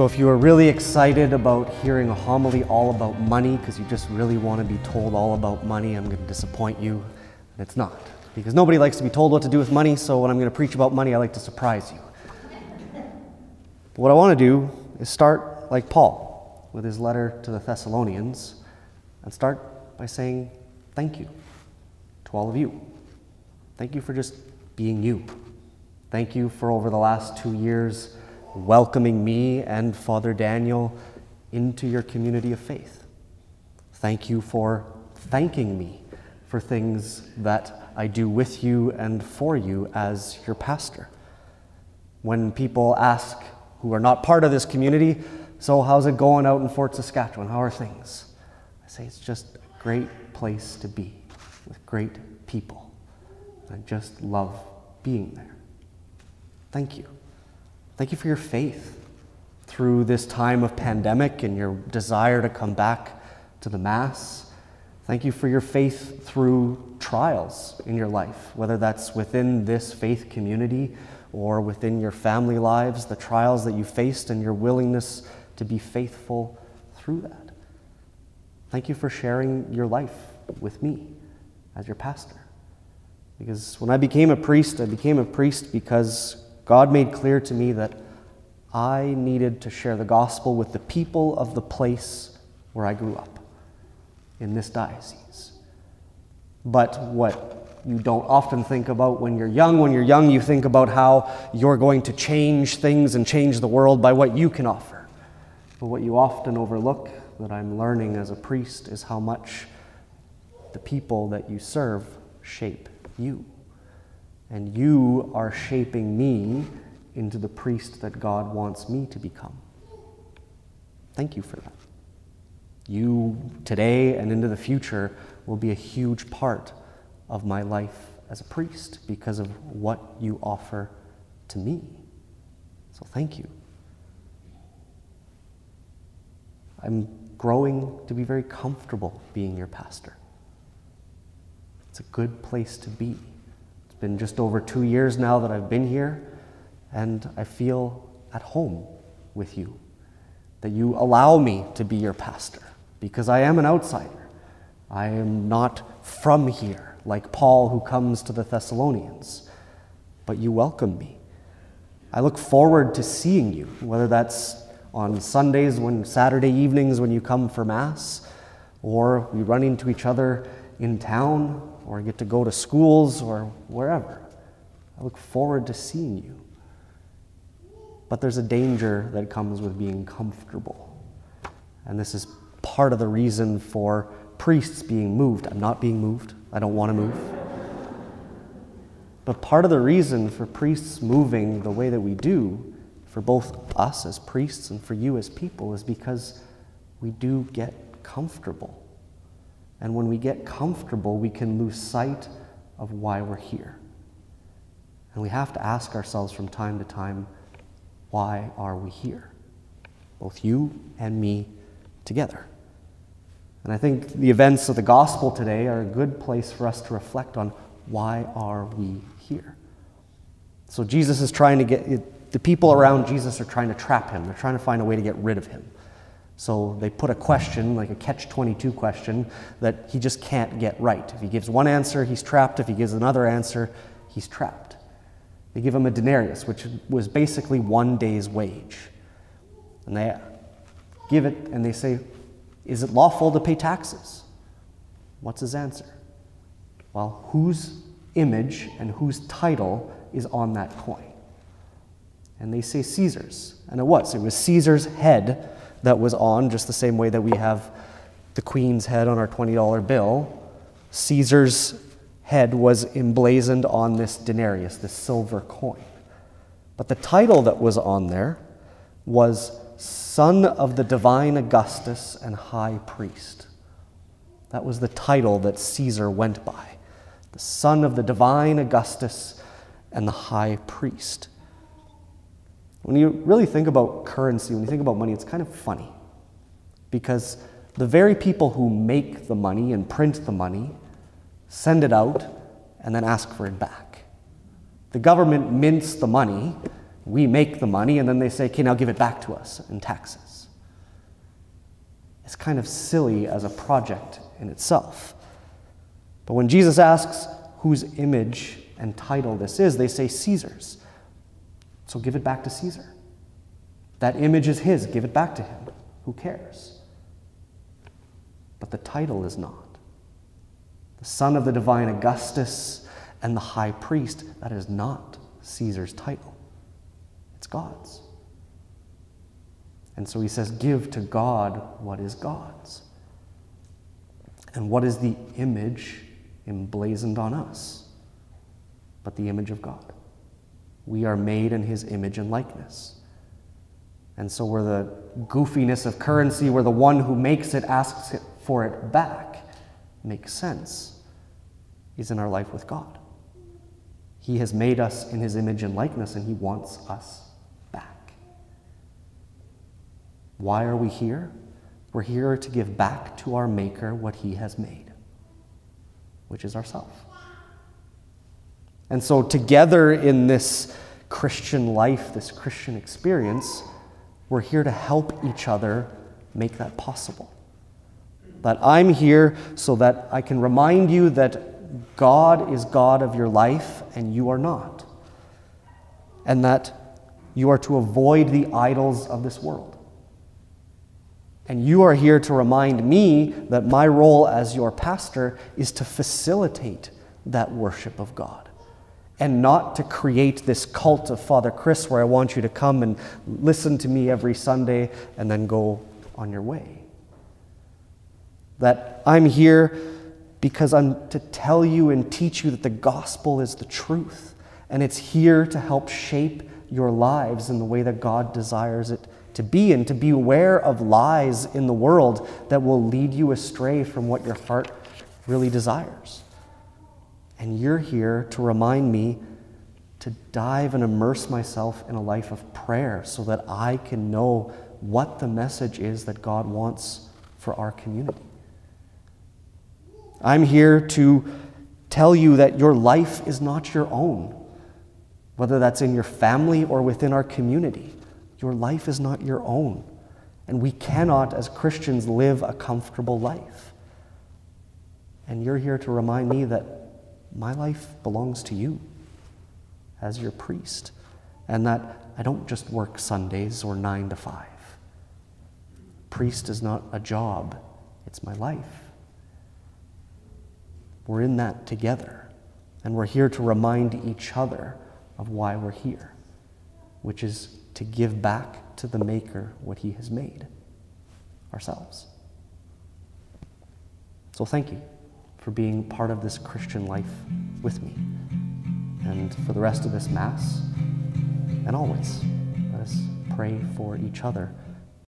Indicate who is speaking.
Speaker 1: So, if you are really excited about hearing a homily all about money because you just really want to be told all about money, I'm going to disappoint you. And it's not. Because nobody likes to be told what to do with money, so when I'm going to preach about money, I like to surprise you. But what I want to do is start like Paul with his letter to the Thessalonians and start by saying thank you to all of you. Thank you for just being you. Thank you for over the last two years welcoming me and Father Daniel into your community of faith. Thank you for thanking me for things that I do with you and for you as your pastor. When people ask who are not part of this community, so how's it going out in Fort Saskatchewan? How are things? I say it's just a great place to be with great people. I just love being there. Thank you. Thank you for your faith through this time of pandemic and your desire to come back to the Mass. Thank you for your faith through trials in your life, whether that's within this faith community or within your family lives, the trials that you faced and your willingness to be faithful through that. Thank you for sharing your life with me as your pastor. Because when I became a priest, I became a priest because God made clear to me that I needed to share the gospel with the people of the place where I grew up in this diocese. But what you don't often think about when you're young, when you're young, you think about how you're going to change things and change the world by what you can offer. But what you often overlook, that I'm learning as a priest, is how much the people that you serve shape you and you are shaping me into the priest that God wants me to become. Thank you for that. You today and into the future will be a huge part of my life as a priest because of what you offer to me. So thank you. I'm growing to be very comfortable being your pastor. It's a good place to be been just over two years now that I've been here, and I feel at home with you. That you allow me to be your pastor, because I am an outsider. I am not from here, like Paul who comes to the Thessalonians, but you welcome me. I look forward to seeing you, whether that's on Sundays, when Saturday evenings when you come for Mass, or we run into each other in town, or get to go to schools or wherever. I look forward to seeing you. But there's a danger that comes with being comfortable. And this is part of the reason for priests being moved. I'm not being moved, I don't want to move. But part of the reason for priests moving the way that we do, for both us as priests and for you as people, is because we do get comfortable. And when we get comfortable, we can lose sight of why we're here. And we have to ask ourselves from time to time, why are we here? Both you and me together. And I think the events of the gospel today are a good place for us to reflect on why are we here? So Jesus is trying to get the people around Jesus are trying to trap him. They're trying to find a way to get rid of him. So they put a question, like a catch 22 question, that he just can't get right. If he gives one answer, he's trapped. If he gives another answer, he's trapped. They give him a denarius, which was basically one day's wage. And they give it and they say, Is it lawful to pay taxes? What's his answer? Well, whose image and whose title is on that coin? And they say Caesar's. And it was. It was Caesar's head that was on, just the same way that we have the Queen's head on our $20 bill. Caesar's head was emblazoned on this denarius, this silver coin. But the title that was on there was Son of the Divine Augustus and High Priest. That was the title that Caesar went by. The Son of the Divine Augustus and the High Priest. When you really think about currency, when you think about money, it's kind of funny because the very people who make the money and print the money send it out and then ask for it back. The government mints the money We make the money, and then they say, okay, now give it back to us in taxes. It's kind of silly as a project in itself. But when Jesus asks whose image and title this is, they say Caesar's. So give it back to Caesar. That image is his, give it back to him. Who cares? But the title is not. The son of the divine Augustus and the high priest, that is not Caesar's title. It's God's. And so he says, Give to God what is God's. And what is the image emblazoned on us? But the image of God. We are made in his image and likeness. And so, where the goofiness of currency, where the one who makes it asks it for it back, makes sense, is in our life with God. He has made us in his image and likeness, and he wants us back. Why are we here? We're here to give back to our Maker what he has made, which is ourself. And so, together in this Christian life, this Christian experience, we're here to help each other make that possible. That I'm here so that I can remind you that God is God of your life and you are not. And that you are to avoid the idols of this world. And you are here to remind me that my role as your pastor is to facilitate that worship of God and not to create this cult of Father Kris where I want you to come and listen to me every Sunday and then go on your way. That I'm here because I'm to tell you and teach you that the gospel is the truth, and it's here to help shape your lives in the way that God desires it to be, and to be aware of lies in the world that will lead you astray from what your heart really desires. And you're here to remind me to dive and immerse myself in a life of prayer so that I can know what the message is that God wants for our community. I'm here to tell you that your life is not your own, whether that's in your family or within our community. Your life is not your own. And we cannot, as Christians, live a comfortable life. And you're here to remind me that my life belongs to you as your priest, and that I don't just work Sundays or nine to five. Priest is not a job, it's my life. We're in that together, and we're here to remind each other of why we're here, which is to give back to the Maker what He has made ourselves. So thank you for being part of this Christian life with me. And for the rest of this Mass, and always, let us pray for each other